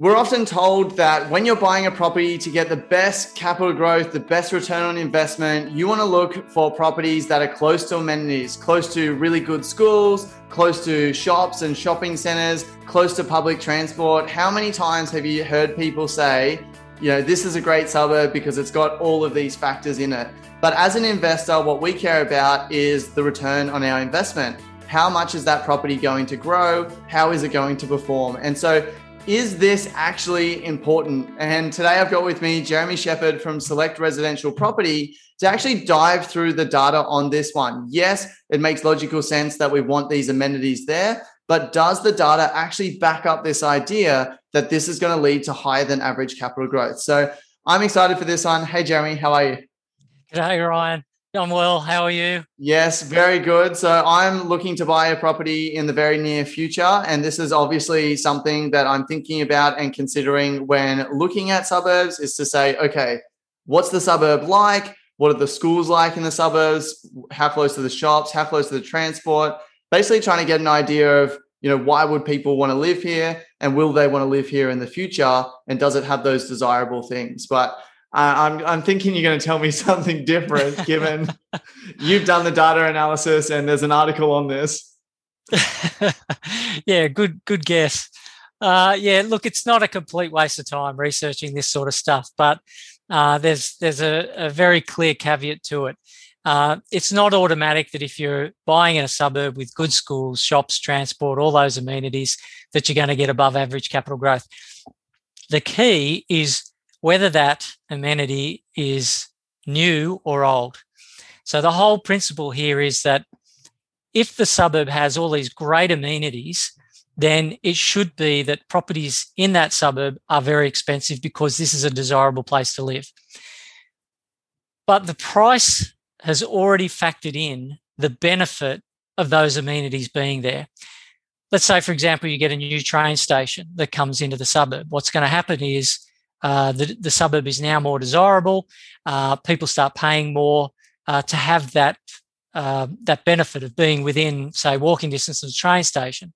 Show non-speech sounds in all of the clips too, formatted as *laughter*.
We're often told that when you're buying a property to get the best capital growth, the best return on investment, you want to look for properties that are close to amenities, close to really good schools, close to shops and shopping centers, close to public transport. How many times have you heard people say, you know, this is a great suburb because it's got all of these factors in it? But as an investor, what we care about is the return on our investment. How much is that property going to grow? How is it going to perform? And so is this actually important? And today I've got with me Jeremy Shepherd from Select Residential Property to actually dive through the data on this one. Yes, it makes logical sense that we want these amenities there, but does the data actually back up this idea that this is going to lead to higher than average capital growth? So I'm excited for this one. Hey, Jeremy, how are you? G'day, Ryan. I'm well. How are you? Yes, very good. So I'm looking to buy a property in the very near future. And this is obviously something that I'm thinking about and considering when looking at suburbs is to say, okay, what's the suburb like? What are the schools like in the suburbs? How close to the shops? How close to the transport? Basically trying to get an idea of, you know, why would people want to live here and will they want to live here in the future? And does it have those desirable things? But uh, I'm, I'm thinking you're going to tell me *laughs* something different given *laughs* you've done the data analysis and there's an article on this. *laughs* yeah, good good guess. Uh, yeah, look, it's not a complete waste of time researching this sort of stuff, but uh, there's there's a, a, very clear caveat to it. Uh, it's not automatic that if you're buying in a suburb with good schools, shops, transport, all those amenities, that you're going to get above average capital growth. The key is whether that amenity is new or old. So the whole principle here is that if the suburb has all these great amenities, then it should be that properties in that suburb are very expensive because this is a desirable place to live. But the price has already factored in the benefit of those amenities being there. Let's say, for example, you get a new train station that comes into the suburb. What's going to happen is uh, the, the suburb is now more desirable. Uh, people start paying more uh, to have that uh, that benefit of being within, say, walking distance of the train station.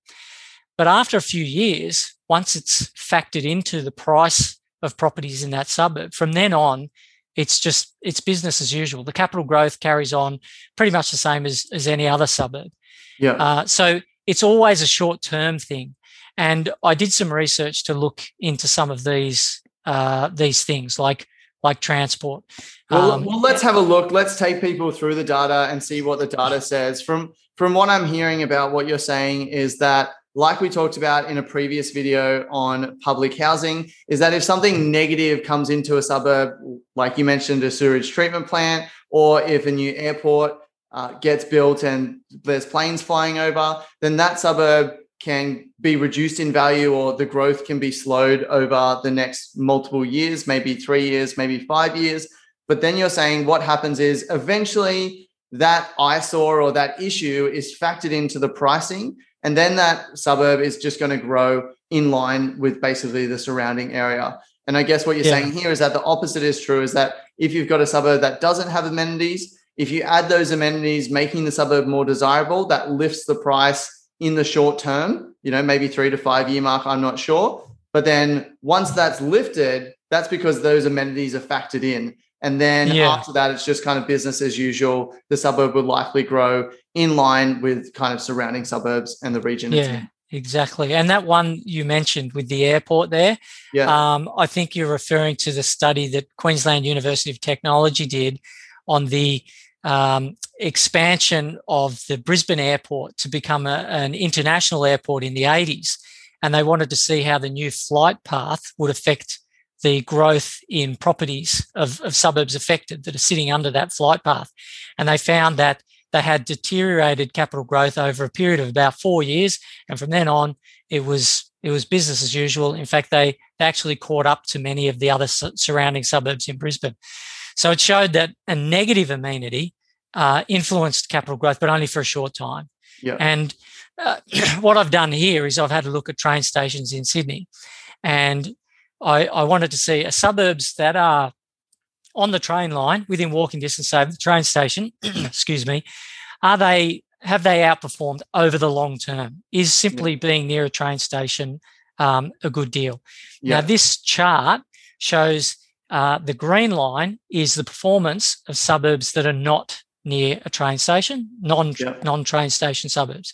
But after a few years, once it's factored into the price of properties in that suburb, from then on, it's just it's business as usual. The capital growth carries on pretty much the same as as any other suburb. Yeah. Uh, so it's always a short term thing. And I did some research to look into some of these uh, these things like like transport. Well, um, well, let's have a look. Let's take people through the data and see what the data says. From from what I'm hearing about what you're saying is that, like we talked about in a previous video on public housing, is that if something negative comes into a suburb, like you mentioned, a sewage treatment plant, or if a new airport uh, gets built and there's planes flying over, then that suburb can be reduced in value or the growth can be slowed over the next multiple years, maybe three years, maybe five years. But then you're saying what happens is eventually that eyesore or that issue is factored into the pricing. And then that suburb is just going to grow in line with basically the surrounding area. And I guess what you're yeah. saying here is that the opposite is true is that if you've got a suburb that doesn't have amenities, if you add those amenities, making the suburb more desirable, that lifts the price in the short term, you know, maybe three to five year mark, I'm not sure. But then once that's lifted, that's because those amenities are factored in. And then yeah. after that, it's just kind of business as usual. The suburb would likely grow in line with kind of surrounding suburbs and the region. Yeah, exactly. And that one you mentioned with the airport there, yeah. Um, I think you're referring to the study that Queensland University of Technology did on the um, expansion of the Brisbane airport to become a, an international airport in the 80s. And they wanted to see how the new flight path would affect the growth in properties of, of suburbs affected that are sitting under that flight path. And they found that they had deteriorated capital growth over a period of about four years. And from then on, it was it was business as usual. In fact, they, they actually caught up to many of the other surrounding suburbs in Brisbane. So it showed that a negative amenity uh, influenced capital growth, but only for a short time. Yeah. And uh, *clears throat* what I've done here is I've had a look at train stations in Sydney, and I, I wanted to see a suburbs that are on the train line within walking distance of the train station. *clears throat* excuse me. Are they have they outperformed over the long term? Is simply yeah. being near a train station um, a good deal. Yeah. Now, this chart shows uh, the green line is the performance of suburbs that are not near a train station, non Yep. non train station suburbs,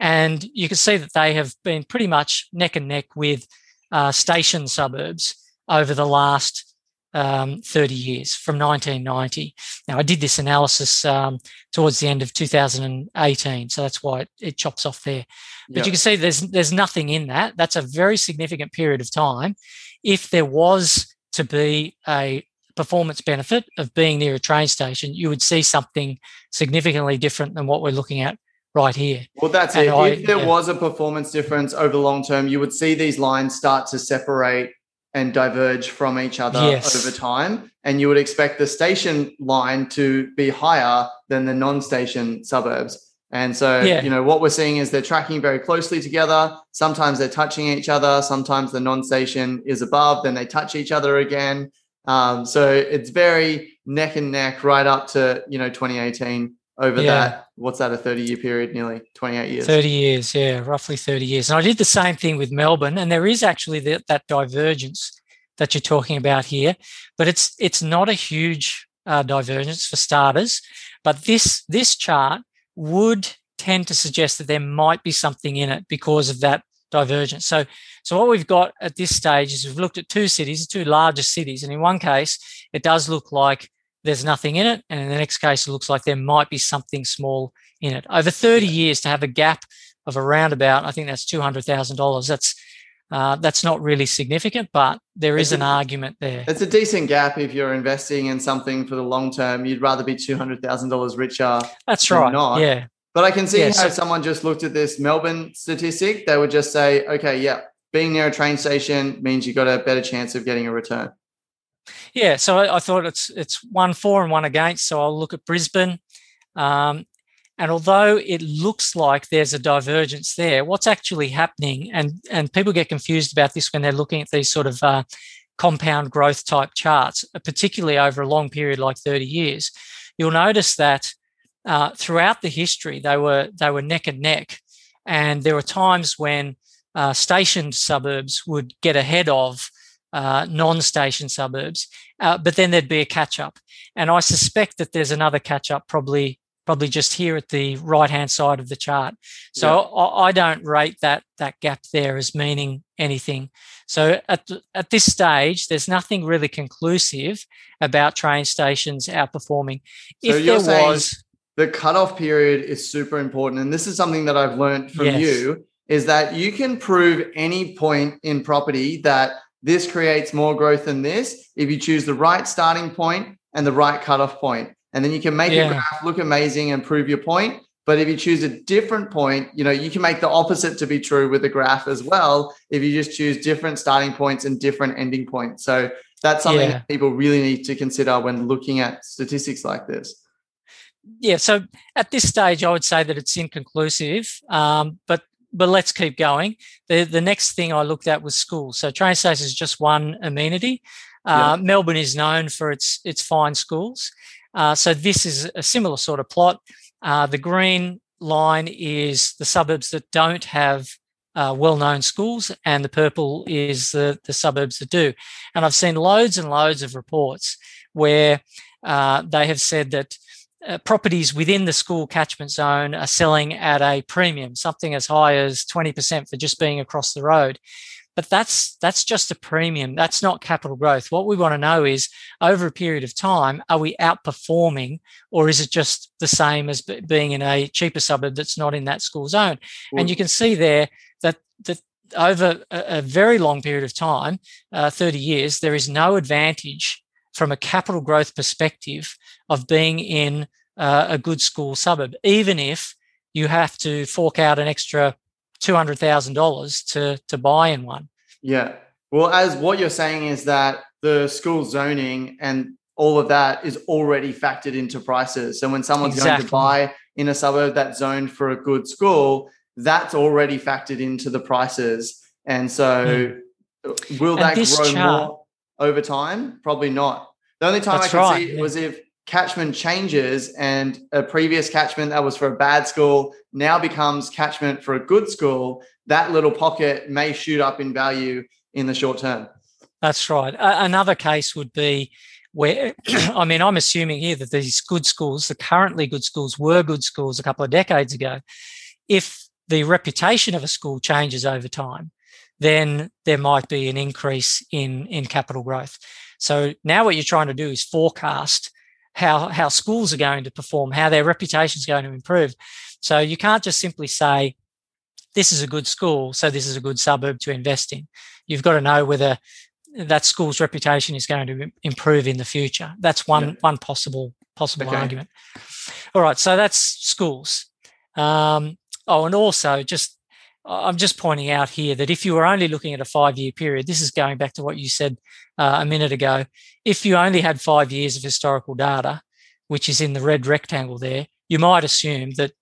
and you can see that they have been pretty much neck and neck with uh, station suburbs over the last um, 30 years from 1990. Now, I did this analysis um, towards the end of 2018, so that's why it, it chops off there. But Yeah. you can see there's there's nothing in that. That's a very significant period of time. If there was to be a performance benefit of being near a train station, you would see something significantly different than what we're looking at right here. Well, that's And it. I- if there yeah. was a performance difference over the long term, you would see these lines start to separate and diverge from each other Yes. over time. And you would expect the station line to be higher than the non station suburbs. And so, Yeah. you know, what we're seeing is they're tracking very closely together. Sometimes they're touching each other. Sometimes the non station is above, then they touch each other again. Um, so it's very neck and neck right up to, you know, 2018 over Yeah. that. What's that, a 30 year period, nearly 28 years? 30 years, yeah, roughly 30 years. And I did the same thing with Melbourne, and there is actually that, that divergence that you're talking about here, but it's it's not a huge uh, divergence for starters. But this this chart would tend to suggest that there might be something in it because of that divergence. So so what we've got at this stage is we've looked at two cities, two larger cities, and in one case it does look like there's nothing in it, and in the next case it looks like there might be something small in it. Over 30 years to have a gap of around about, I think that's two hundred thousand dollars. That's uh, that's not really significant, but there is It's an a- argument there. It's a decent gap if you're investing in something for the long term. You'd rather be two hundred thousand dollars richer. That's right. not. Yeah, But I can see Yeah, how someone just looked at this Melbourne statistic, they would just say, okay, yeah, being near a train station means you got a better chance of getting a return. yeah. So I, I thought it's it's one for and one against. So I'll look at Brisbane, um, and although it looks like there's a divergence there, what's actually happening, and and people get confused about this when they're looking at these sort of uh, compound growth type charts, particularly over a long period like 30 years. You'll notice that uh, throughout the history they were they were neck and neck, and there were times when uh, stationed suburbs would get ahead of uh, non-station suburbs, uh, but then there'd be a catch up, and I suspect that there's another catch up probably probably just here at the right hand side of the chart. So I, I don't rate that that gap there as meaning anything. So at at this stage, there's nothing really conclusive about train stations outperforming. So if you're there saying was, The cutoff period is super important. And this is something that I've learned from Yes. you is that you can prove any point in property that this creates more growth than this if you choose the right starting point and the right cutoff point. And then you can make Yeah. a graph look amazing and prove your point. But if you choose a different point, you know, you can make the opposite to be true with the graph as well if you just choose different starting points and different ending points. So that's something Yeah. that people really need to consider when looking at statistics like this. Yeah. So at this stage, I would say that it's inconclusive. Um, but but let's keep going. The the next thing I looked at was schools. So train stations is just one amenity. Uh, Melbourne is known for its its fine schools. Uh, so this is a similar sort of plot. Uh, the green line is the suburbs that don't have uh, well-known schools, and the purple is the the suburbs that do. And I've seen loads and loads of reports where uh, they have said that uh, properties within the school catchment zone are selling at a premium, something as high as 20% for just being across the road. But that's that's just a premium. That's not capital growth. What we want to know is over a period of time, are we outperforming, or is it just the same as b- being in a cheaper suburb that's not in that school zone? and you can see there that that over a, a very long period of time, uh, 30 years, there is no advantage from a capital growth perspective of being in uh, a good school suburb, even if you have to fork out an extra two hundred thousand dollars to to buy in one. Yeah. Well, as what you're saying is that the school zoning and all of that is already factored into prices. So when someone's going to buy in a suburb that's zoned for a good school, that's already factored into the prices. And so will Hmm. And that grow chart- more over time? Probably not. The only time That's I can right, see it yeah. was if catchment changes and a previous catchment that was for a bad school now becomes catchment for a good school, that little pocket may shoot up in value in the short term. That's right. another case would be where, *clears throat* I mean, I'm assuming here that these good schools, the currently good schools, were good schools a couple of decades ago. If the reputation of a school changes over time, then there might be an increase in, in capital growth. So now what you're trying to do is forecast how, how schools are going to perform, how their reputation is going to improve. So you can't just simply say, this is a good school, so this is a good suburb to invest in. You've got to know whether that school's reputation is going to improve in the future. That's one yeah. one possible possible okay. argument. All right, so that's schools. Um, oh, and also just I'm just pointing out here that if you were only looking at a five year period, this is going back to what you said uh, a minute ago. If you only had five years of historical data, which is in the red rectangle there, you might assume that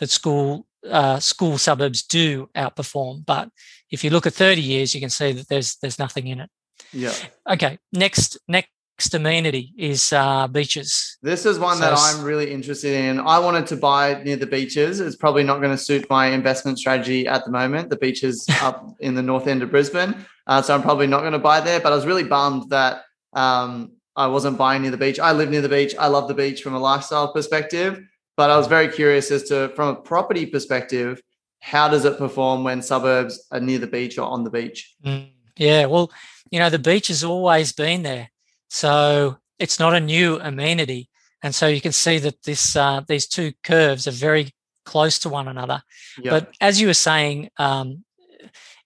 that school uh, school suburbs do outperform. But if you look at 30 years, you can see that there's there's nothing in it. Yeah. Okay. Next next amenity is uh, beaches. This is one so, that I'm really interested in. I wanted to buy near the beaches. It's probably not going to suit my investment strategy at the moment. The beaches *laughs* up in the north end of Brisbane, uh, so I'm probably not going to buy there. But I was really bummed that um, I wasn't buying near the beach. I live near the beach. I love the beach from a lifestyle perspective. But I was very curious as to, from a property perspective, how does it perform when suburbs are near the beach or on the beach? Mm, yeah, well, you know, the beach has always been there. So it's not a new amenity. And so you can see that this uh, these two curves are very close to one another. Yep. But as you were saying um,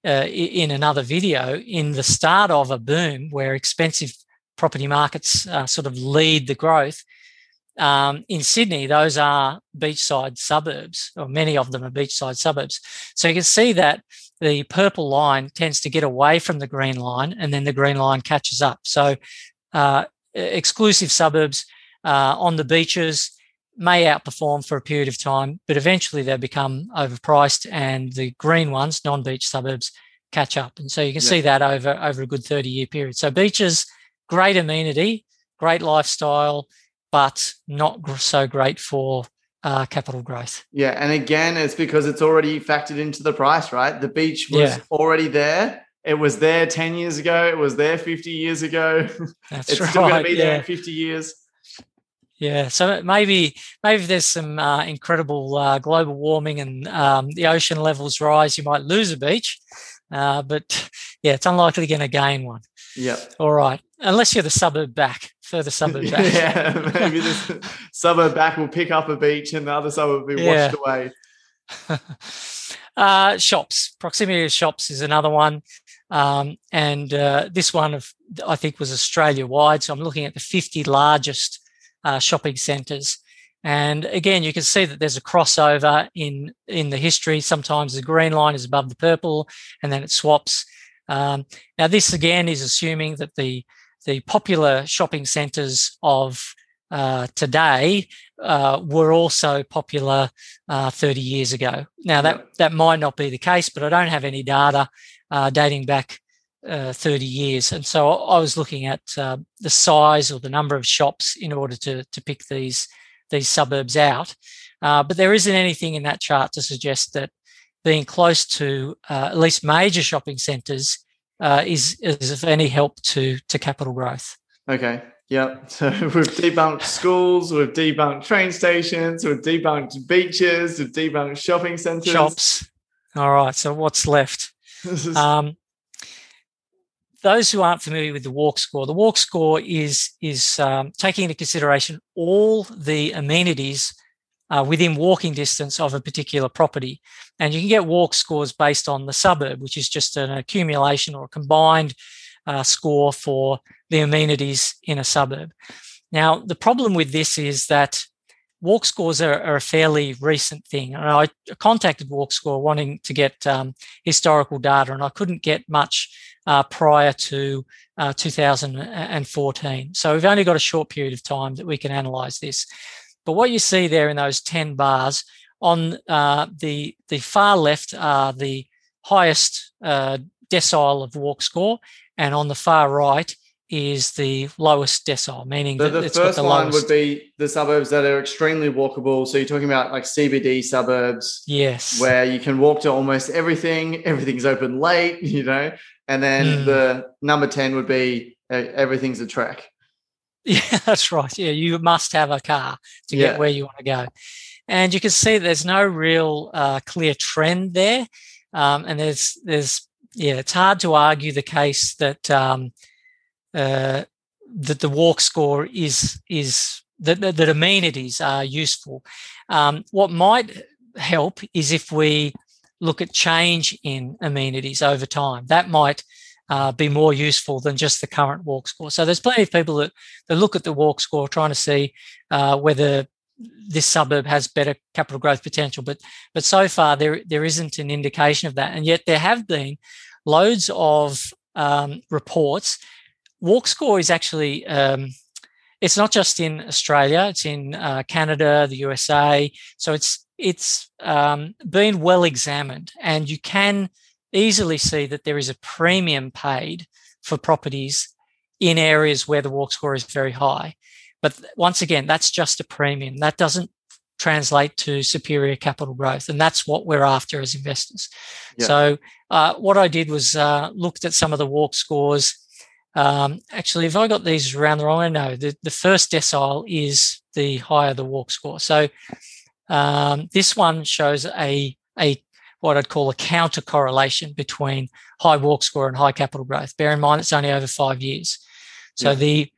uh, in another video, in the start of a boom where expensive property markets uh, sort of lead the growth, um, in Sydney, those are beachside suburbs, or many of them are beachside suburbs. So you can see that the purple line tends to get away from the green line, and then the green line catches up. So exclusive suburbs uh, on the beaches may outperform for a period of time, but eventually they become overpriced, and the green ones, non-beach suburbs, catch up. And so you can yeah. see that over over a good 30 year period. So beaches, great amenity, great lifestyle but not so great for uh, capital growth. Yeah, and again, it's because it's already factored into the price, right? The beach was yeah. already there. It was there 10 years ago. It was there 50 years ago. *laughs* That's it's right. still going to be yeah. there in 50 years. Yeah, so maybe maybe there's some uh, incredible uh, global warming and um, the ocean levels rise. You might lose a beach, uh, but yeah, it's unlikely going to gain one. Yeah. All right, unless you're the suburb back further suburb *laughs* back. yeah, maybe the *laughs* suburb back will pick up a beach and the other suburb will be yeah. washed away. uh, shops, proximity of shops is another one. Um, and uh, this one, of, I think, was Australia wide. So I'm looking at the 50 largest uh, shopping centres. And again, you can see that there's a crossover in, in the history. Sometimes the green line is above the purple and then it swaps. Um, now, this again is assuming that the the popular shopping centres of uh, today uh, were also popular uh, 30 years ago. Now that that might not be the case, but I don't have any data uh, dating back uh, 30 years, and so I was looking at uh, the size or the number of shops in order to to pick these these suburbs out. but there isn't anything in that chart to suggest that being close to at least major shopping centres uh, is is of any help to to capital growth. Okay. Yep. *laughs* So we've debunked schools, we've debunked train stations, we've debunked beaches, we've debunked shopping centres. Shops. All right. So what's left? *laughs* um, those who aren't familiar with the walk score, the walk score is is um, taking into consideration all the amenities uh, within walking distance of a particular property. And you can get walk scores based on the suburb, which is just an accumulation or a combined uh, score for the amenities in a suburb. Now, the problem with this is that walk scores are, are a fairly recent thing. And I contacted Walk Score wanting to get um, historical data, and I couldn't get much uh, prior to uh, 2014. So we've only got a short period of time that we can analyze this. But what you see there in those 10 bars on uh, the, the far left are the highest uh, decile of walk score, and on the far right is the lowest decile, meaning The, that the first the one lowest. would be the suburbs that are extremely walkable. So you're talking about like CBD suburbs yes. where you can walk to almost everything. *laughs* Everything's open late, you know. And then Mm. the number 10 would be uh, everything's a track. *laughs* Yeah, that's right. Yeah, you must have a car to Yeah. get where you want to go. And you can see there's no real uh, clear trend there. Um, and there's, there's, yeah, it's hard to argue the case that um, uh, that the walk score is is that, that amenities are useful. Um, what might help is if we look at change in amenities over time. That might uh, be more useful than just the current walk score. So there's plenty of people that, that look at the walk score trying to see uh, whether this suburb has better capital growth potential. But but so far there there isn't an indication of that, and yet there have been loads of um, reports. Walk score is actually um, it's not just in Australia; it's in uh, Canada, the USA. So it's it's um, been well examined, and you can easily see that there is a premium paid for properties in areas where the walk score is very high. But once again, that's just a premium. That doesn't translate to superior capital growth, and that's what we're after as investors. Yeah. So, uh, what I did was uh, looked at some of the walk scores. Um, actually, if I got these around the wrong way, no, the, the first decile is the higher the walk score. So, um, this one shows a a what I'd call a counter correlation between high walk score and high capital growth. Bear in mind it's only over five years. So Yeah. the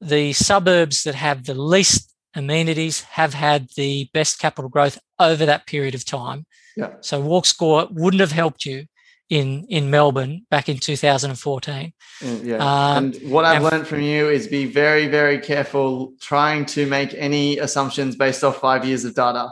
the suburbs that have the least amenities have had the best capital growth over that period of time. Yeah. So walk score wouldn't have helped you in in Melbourne back in 2014. Mm, Yeah. Um, and what I've and- learned from you is be very, very careful trying to make any assumptions based off five years of data.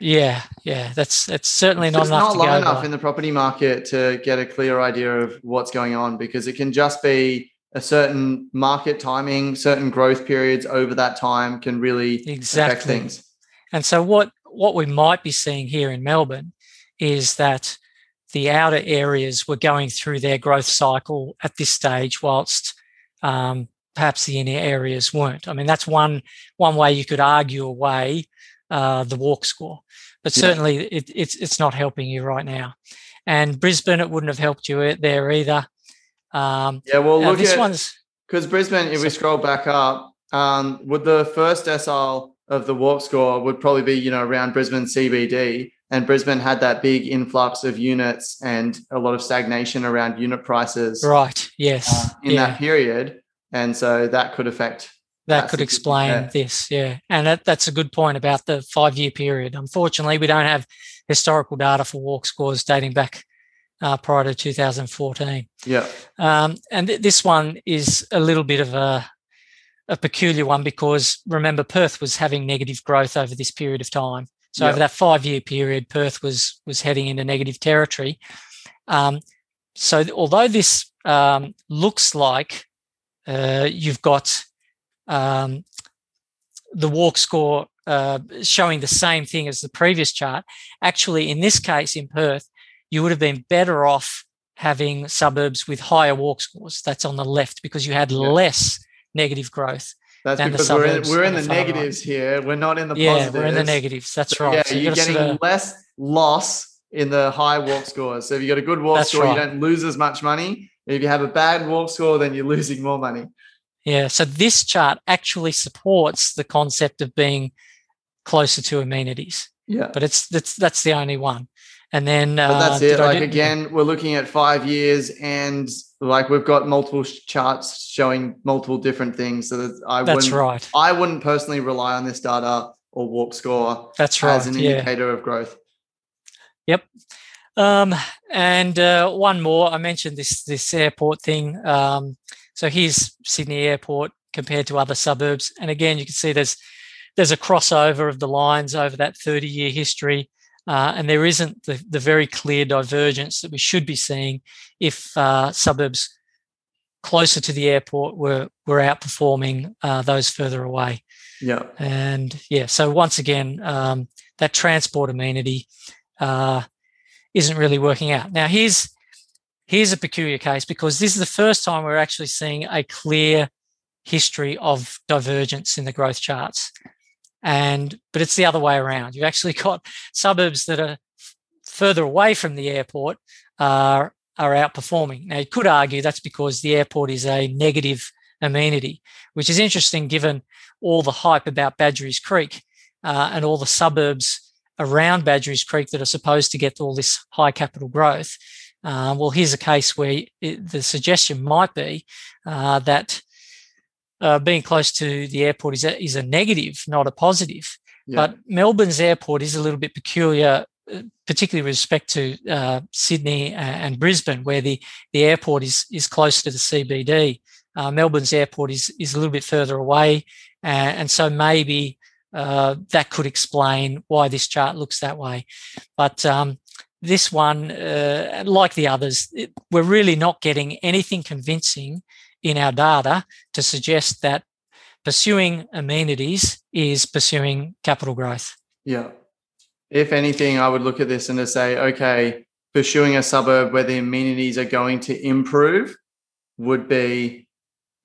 Yeah, yeah, that's that's certainly not it's enough not long enough by. in the property market to get a clear idea of what's going on because it can just be a certain market timing, certain growth periods over that time can really affect Exactly. things. And so what what we might be seeing here in Melbourne is that the outer areas were going through their growth cycle at this stage, whilst um, perhaps the inner areas weren't. I mean, that's one one way you could argue away uh, the walk score, but Yeah. certainly it, it's it's not helping you right now. And Brisbane, it wouldn't have helped you there either. Um, Yeah, well, look this at one's because Brisbane, if we scroll back up, um, would the first decile of the walk score would probably be you know around Brisbane CBD, and Brisbane had that big influx of units and a lot of stagnation around unit prices right. Yes. uh, in yeah. that period, and so that could affect. that That's could explain yeah. this yeah and that, that's a good point about the five year period unfortunately we don't have historical data for walk scores dating back uh, prior to 2014 Yeah, um, and th- this one is a little bit of a, a peculiar one because remember perth was having negative growth over this period of time so Yeah. over that five year period perth was was heading into negative territory um, so th- although this um, looks like uh, you've got um, the walk score uh, showing the same thing as the previous chart. Actually, in this case, in Perth, you would have been better off having suburbs with higher walk scores. That's on the left because you had Yeah. less negative growth. That's And because we're in, we're in the the negatives here. We're not in the yeah, positives. we're in the negatives. That's So, right. Yeah, So you you're getting sort of- less loss in the high walk scores. So if you got a good walk That's score, right. you don't lose as much money. If you have a bad walk score, then you're losing more money. Yeah. So this chart actually supports the concept of being closer to amenities, Yeah. but it's that's that's the only one. And then But uh, that's it. Like again, we're looking at five years, and like we've got multiple charts showing multiple different things. So that I That's wouldn't, right. I wouldn't personally rely on this data or walk score That's right. as an yeah. indicator of growth. Yep. Um, and uh, one more, I mentioned this this airport thing. Um, so here's Sydney Airport compared to other suburbs, and again, you can see there's there's a crossover of the lines over that 30 year history, uh, and there isn't the, the very clear divergence that we should be seeing if uh, suburbs closer to the airport were were outperforming uh, those further away. Yeah. And yeah, so once again, um, that transport amenity uh, isn't really working out. Now, here's here's a peculiar case because this is the first time we're actually seeing a clear history of divergence in the growth charts. And but it's the other way around. You've actually got suburbs that are further away from the airport are are outperforming. Now you could argue that's because the airport is a negative amenity, which is interesting given all the hype about Badgerys Creek uh, and all the suburbs around Badgerys Creek that are supposed to get all this high capital growth. Uh, well, here's a case where it, the suggestion might be uh, that uh, being close to the airport is a, is a negative, not a positive. Yeah. But Melbourne's airport is a little bit peculiar, uh, particularly with respect to uh, Sydney and Brisbane, where the, the airport is is close to the CBD. Uh, Melbourne's airport is is a little bit further away, and so maybe uh, that could explain why this chart looks that way. But um, this one, uh, like the others, it, we're really not getting anything convincing in our data to suggest that pursuing amenities is pursuing capital growth. Yeah. If anything, I would look at this and to say, okay, pursuing a suburb where the amenities are going to improve would be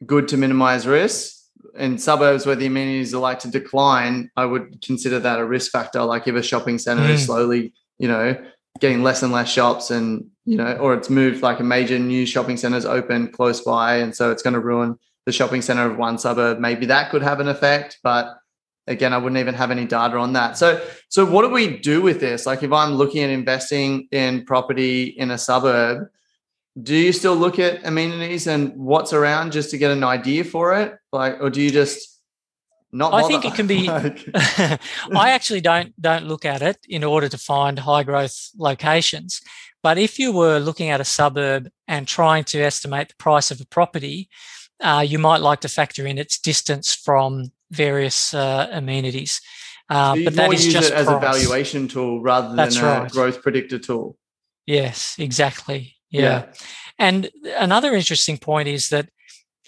good to minimize risk. In suburbs where the amenities are like to decline, I would consider that a risk factor. Like if a shopping center mm. is slowly, you know, getting less and less shops and you know or it's moved like a major new shopping centers open close by and so it's going to ruin the shopping center of one suburb. Maybe that could have an effect but again i wouldn't even have any data on that. So so what do we do with this? Like if i'm looking at investing in property in a suburb do you still look at amenities and what's around just to get an idea for it? Like or do you just not I think it can be. *laughs* *laughs* I actually don't don't look at it in order to find high growth locations. But if you were looking at a suburb and trying to estimate the price of a property, uh, you might like to factor in its distance from various uh, amenities. Uh, so but that is just as price. a valuation tool rather than That's a right. growth predictor tool. Yes, exactly. Yeah. yeah. And another interesting point is that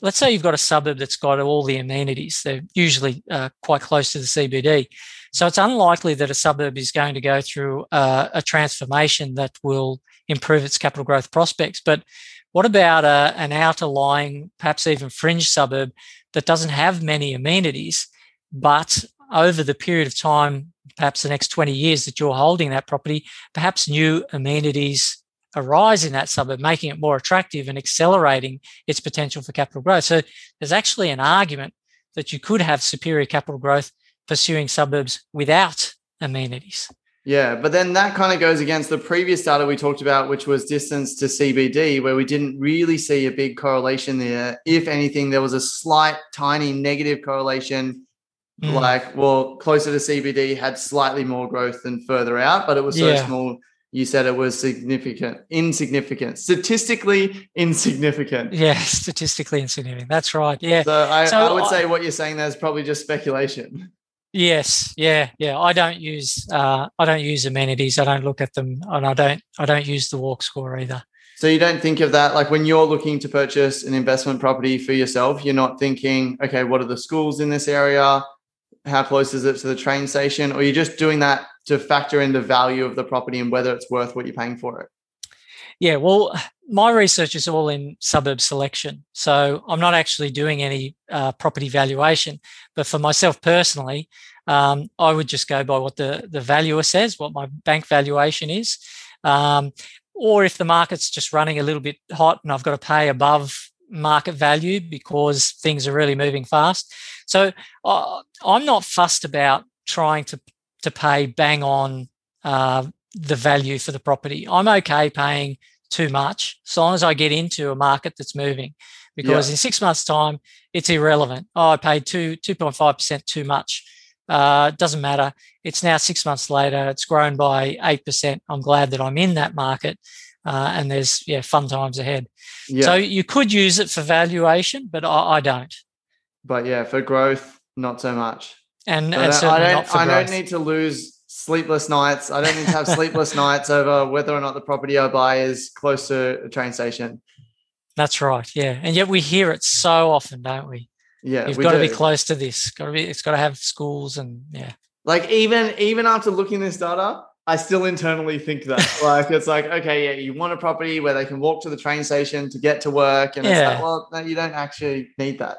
let's say you've got a suburb that's got all the amenities. They're usually uh, quite close to the CBD. So it's unlikely that a suburb is going to go through uh, a transformation that will improve its capital growth prospects. But what about a, uh, an outer lying, perhaps even fringe suburb that doesn't have many amenities, but over the period of time, perhaps the next 20 years that you're holding that property, perhaps new amenities arise in that suburb, making it more attractive and accelerating its potential for capital growth. So there's actually an argument that you could have superior capital growth pursuing suburbs without amenities. Yeah, but then that kind of goes against the previous data we talked about, which was distance to CBD, where we didn't really see a big correlation there. If anything, there was a slight, tiny negative correlation. Mm. Like, well, closer to CBD had slightly more growth than further out, but it was so yeah. small you said it was significant, insignificant, statistically insignificant. *laughs* Yeah, statistically insignificant. That's right. Yeah. So I, so I would I, say what you're saying there is probably just speculation. Yes. Yeah. Yeah. I don't use uh, I don't use amenities. I don't look at them, and I don't I don't use the walk score either. So you don't think of that like when you're looking to purchase an investment property for yourself, you're not thinking, okay, what are the schools in this area? How close is it to the train station? Or you're just doing that to factor in the value of the property and whether it's worth what you're paying for it? Yeah, well, my research is all in suburb selection. So I'm not actually doing any uh, property valuation. But for myself personally, um, I would just go by what the, the valuer says, what my bank valuation is. Um, or if the market's just running a little bit hot and I've got to pay above market value because things are really moving fast. So uh, I'm not fussed about trying to to pay bang on uh, the value for the property. I'm okay paying too much as long as I get into a market that's moving. Because yeah. in six months' time, it's irrelevant. Oh, I paid two two point five percent too much. Uh, doesn't matter. It's now six months later. It's grown by eight percent. I'm glad that I'm in that market, uh, and there's yeah fun times ahead. Yeah. So you could use it for valuation, but I, I don't. But yeah, for growth, not so much and, and I don't, I don't need to lose sleepless nights. I don't need to have sleepless nights over whether or not the property I buy is close to a train station. That's right. Yeah, and yet we hear it so often, don't we? Yeah, you've got do. to be close to this. Got to be. It's got to have schools and yeah. Like even even after looking this data, I still internally think that. *laughs* like it's like, okay, yeah, you want a property where they can walk to the train station to get to work. And yeah. it's like, well, no, you don't actually need that.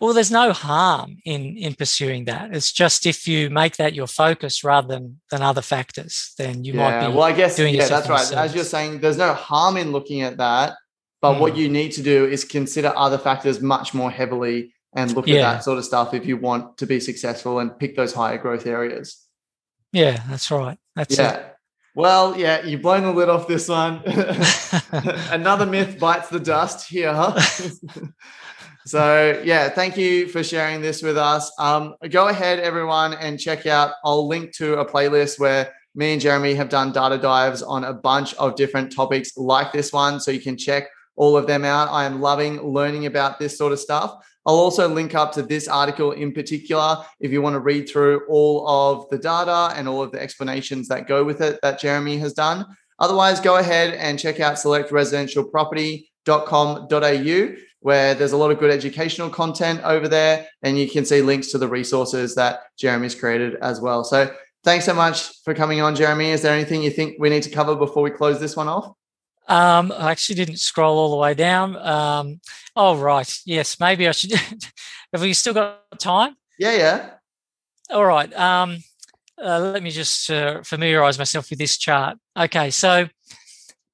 Well, there's no harm in in pursuing that. It's just if you make that your focus rather than than other factors, then you yeah. might be. Well, I guess doing yeah, that's right. As you're saying, there's no harm in looking at that, but mm. what you need to do is consider other factors much more heavily and look yeah. at that sort of stuff if you want to be successful and pick those higher growth areas. Yeah, that's right. That's yeah. It. Well, yeah, you've blown the lid off this one. *laughs* *laughs* Another myth bites the dust here. *laughs* so, yeah, thank you for sharing this with us. Um, go ahead, everyone, and check out. I'll link to a playlist where me and Jeremy have done data dives on a bunch of different topics like this one. So you can check all of them out. I am loving learning about this sort of stuff. I'll also link up to this article in particular if you want to read through all of the data and all of the explanations that go with it that Jeremy has done. Otherwise, go ahead and check out selectresidentialproperty.com.au where there's a lot of good educational content over there and you can see links to the resources that Jeremy's created as well. So thanks so much for coming on, Jeremy. Is there anything you think we need to cover before we close this one off? Um, I actually didn't scroll all the way down. Um, oh, right. Yes, maybe I should. *laughs* Have we still got time? Yeah, yeah. All right. Um, uh, let me just uh, familiarize myself with this chart. Okay, so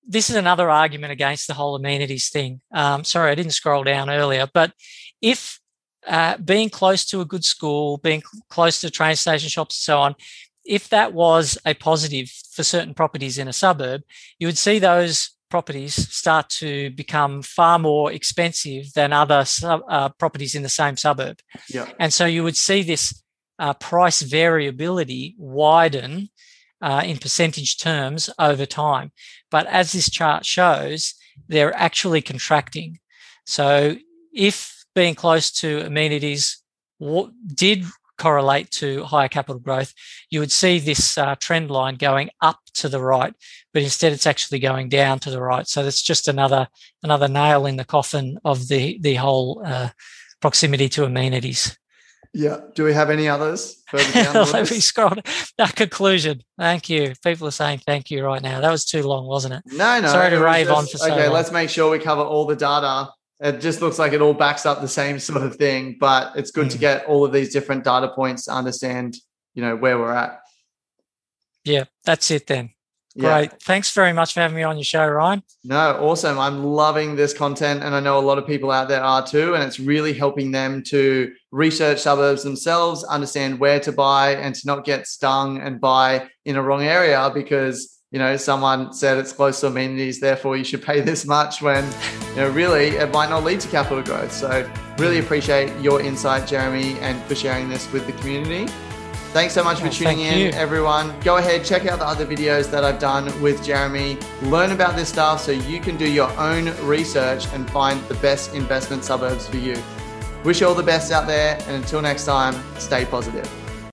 this is another argument against the whole amenities thing. Um, sorry, I didn't scroll down earlier, but if uh, being close to a good school, being close to train station shops, and so on, if that was a positive for certain properties in a suburb, you would see those properties start to become far more expensive than other sub, uh, properties in the same suburb. Yeah. And so you would see this uh, price variability widen uh, in percentage terms over time. But as this chart shows, they're actually contracting. So if being close to amenities did correlate to higher capital growth, you would see this uh, trend line going up to the right, but instead it's actually going down to the right. So that's just another another nail in the coffin of the the whole uh, proximity to amenities. Yeah. Do we have any others? *laughs* Let me scroll. No, conclusion. Thank you. People are saying thank you right now. That was too long, wasn't it? No, no. Sorry to rave just, on for so Okay, long. let's make sure we cover all the data it just looks like it all backs up the same *laughs* sort of thing but it's good mm. to hmm. get all of these different data points to understand you know where we're at yeah that's it then Great. Yeah. Thanks very much for having me on your show, Ryan. No, awesome. I'm loving this content, and I know a lot of people out there are too. And it's really helping them to research suburbs themselves, understand where to buy, and to not get stung and buy in a wrong area because you know, someone said it's close to amenities, therefore you should pay *laughs* this much when, you know, really it might not lead to capital growth. So, really appreciate your insight, Jeremy, and for sharing this with the community. Thanks so much for tuning in, you. everyone. Go ahead, check out the other videos that I've done with Jeremy. Learn about this stuff so you can do your own research and find the best investment suburbs for you. Wish you all the best out there, and until next time, stay positive.